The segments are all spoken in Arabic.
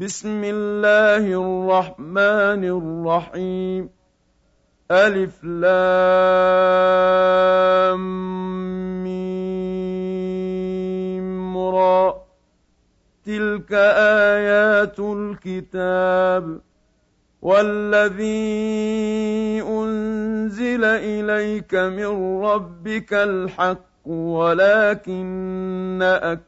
بسم الله الرحمن الرحيم. ألف لام را. تلك آيات الكتاب. والذي أنزل إليك من ربك الحق ولكن أكثر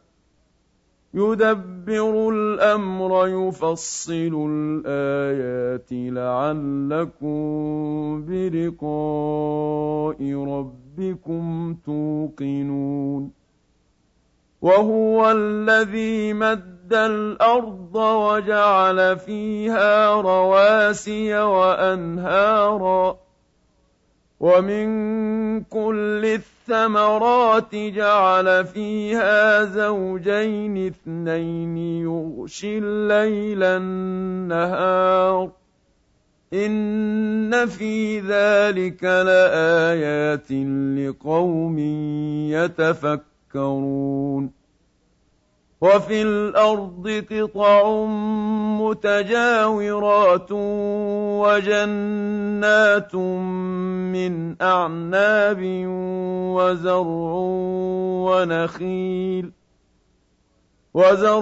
يدبر الأمر يفصل الآيات لعلكم بلقاء ربكم توقنون. وهو الذي مد الأرض وجعل فيها رواسي وأنهارا. ومن كل الثمرات جعل فيها زوجين اثنين يغشي الليل النهار ان في ذلك لايات لقوم يتفكرون وفي الأرض قطع متجاورات وجنات من أعناب وزرع ونخيل وزرع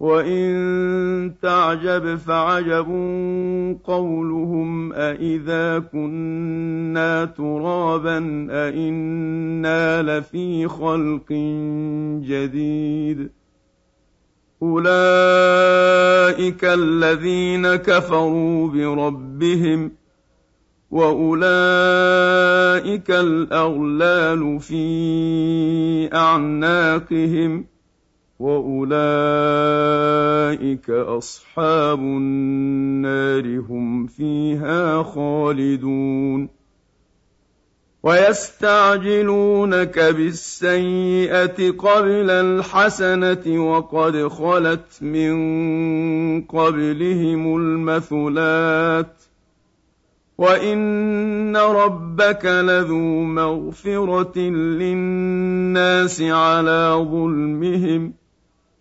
وان تعجب فعجب قولهم أإذا كنا ترابا أإنا لفي خلق جديد أولئك الذين كفروا بربهم وأولئك الأغلال في أعناقهم ۖ واولئك اصحاب النار هم فيها خالدون ويستعجلونك بالسيئه قبل الحسنه وقد خلت من قبلهم المثلات وان ربك لذو مغفره للناس على ظلمهم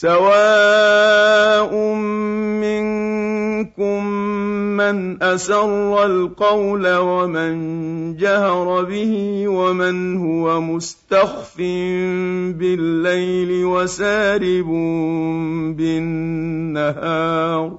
سواء منكم من اسر القول ومن جهر به ومن هو مستخف بالليل وسارب بالنهار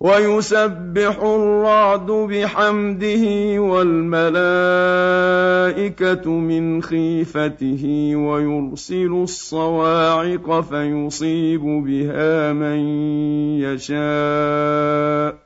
ويسبح الرعد بحمده والملائكة من خيفته ويرسل الصواعق فيصيب بها من يشاء.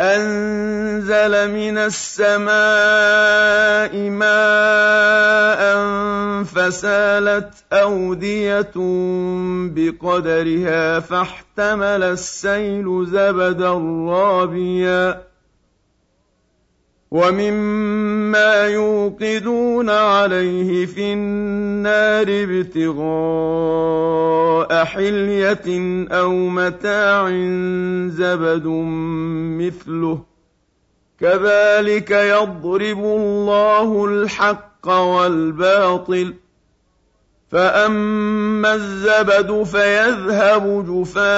أنزل من السماء ماء فسالت أودية بقدرها فاحتمل السيل زبدا رابيا ومما يوقدون عليه في النار ابتغاء حليه أو متاع زبد مثله كذلك يضرب الله الحق والباطل فاما الزبد فيذهب جفاء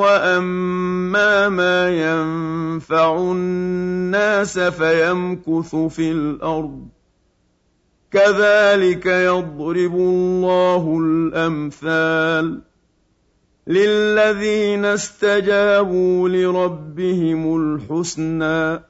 واما ما ينفع الناس فيمكث في الأرض كذلك يضرب الله الامثال للذين استجابوا لربهم الحسنى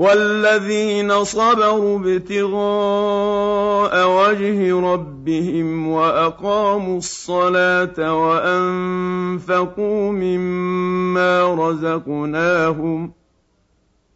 والذين صبروا ابتغاء وجه ربهم وأقاموا الصلاة وأنفقوا مما رزقناهم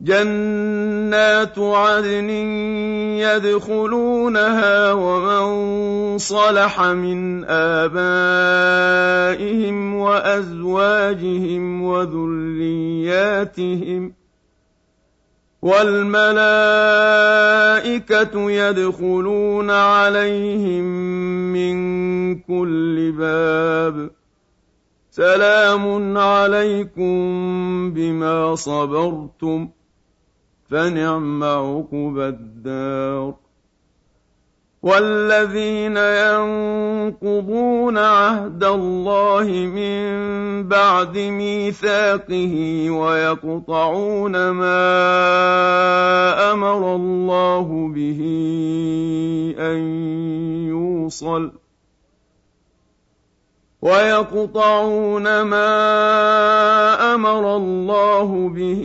جنات عدن يدخلونها ومن صلح من آبائهم وأزواجهم وذرياتهم والملائكة يدخلون عليهم من كل باب. سلام عليكم بما صبرتم. فنعم عقبى الدار. والذين ينقضون عهد الله من بعد ميثاقه ويقطعون ما أمر الله به أن يوصل ويقطعون ما أمر الله به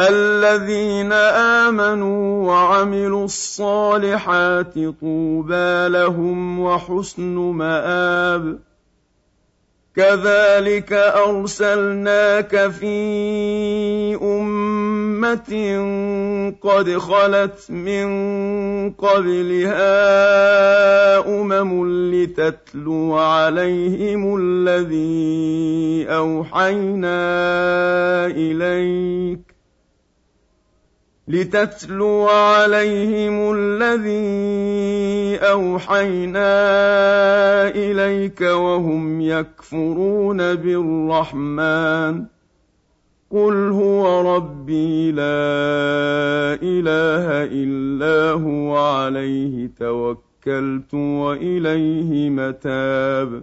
الذين آمنوا وعملوا الصالحات طوبى لهم وحسن مآب. كذلك أرسلناك في أمة قد خلت من قبلها أمم لتتلو عليهم الذي أوحينا إليك. لتتلو عليهم الذي أوحينا إليك وهم يكفرون بالرحمن قل هو ربي لا إله إلا هو عليه توكلت وإليه متاب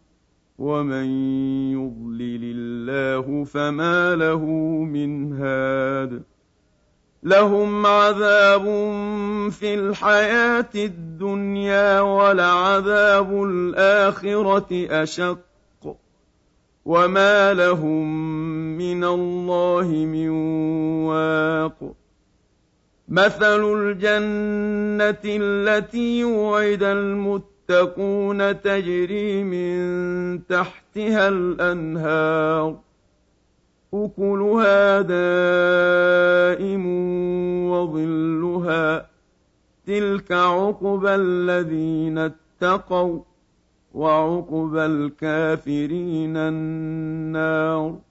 ومن يضلل الله فما له من هاد لهم عذاب في الحياة الدنيا ولعذاب الاخره اشق وما لهم من الله من واق مثل الجنه التي وعد المتقون تجري من تحتها الأنهار. أكلها دائم وظلها. تلك عقبى الذين اتقوا وعقبى الكافرين النار.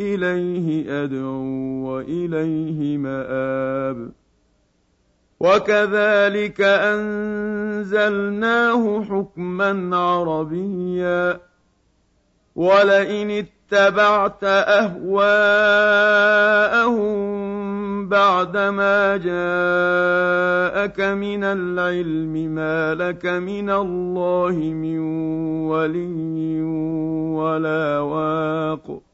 إليه أدعو وإليه مآب. وكذلك أنزلناه حكما عربيا. ولئن اتبعت أهواءهم بعدما جاءك من العلم ما لك من الله من ولي ولا واق.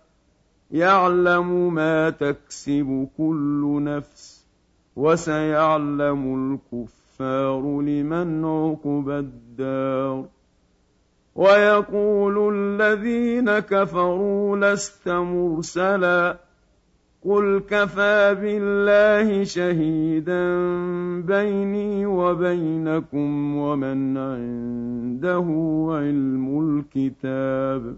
يعلم ما تكسب كل نفس وسيعلم الكفار لمن عقب الدار ويقول الذين كفروا لست مرسلا قل كفى بالله شهيدا بيني وبينكم ومن عنده علم الكتاب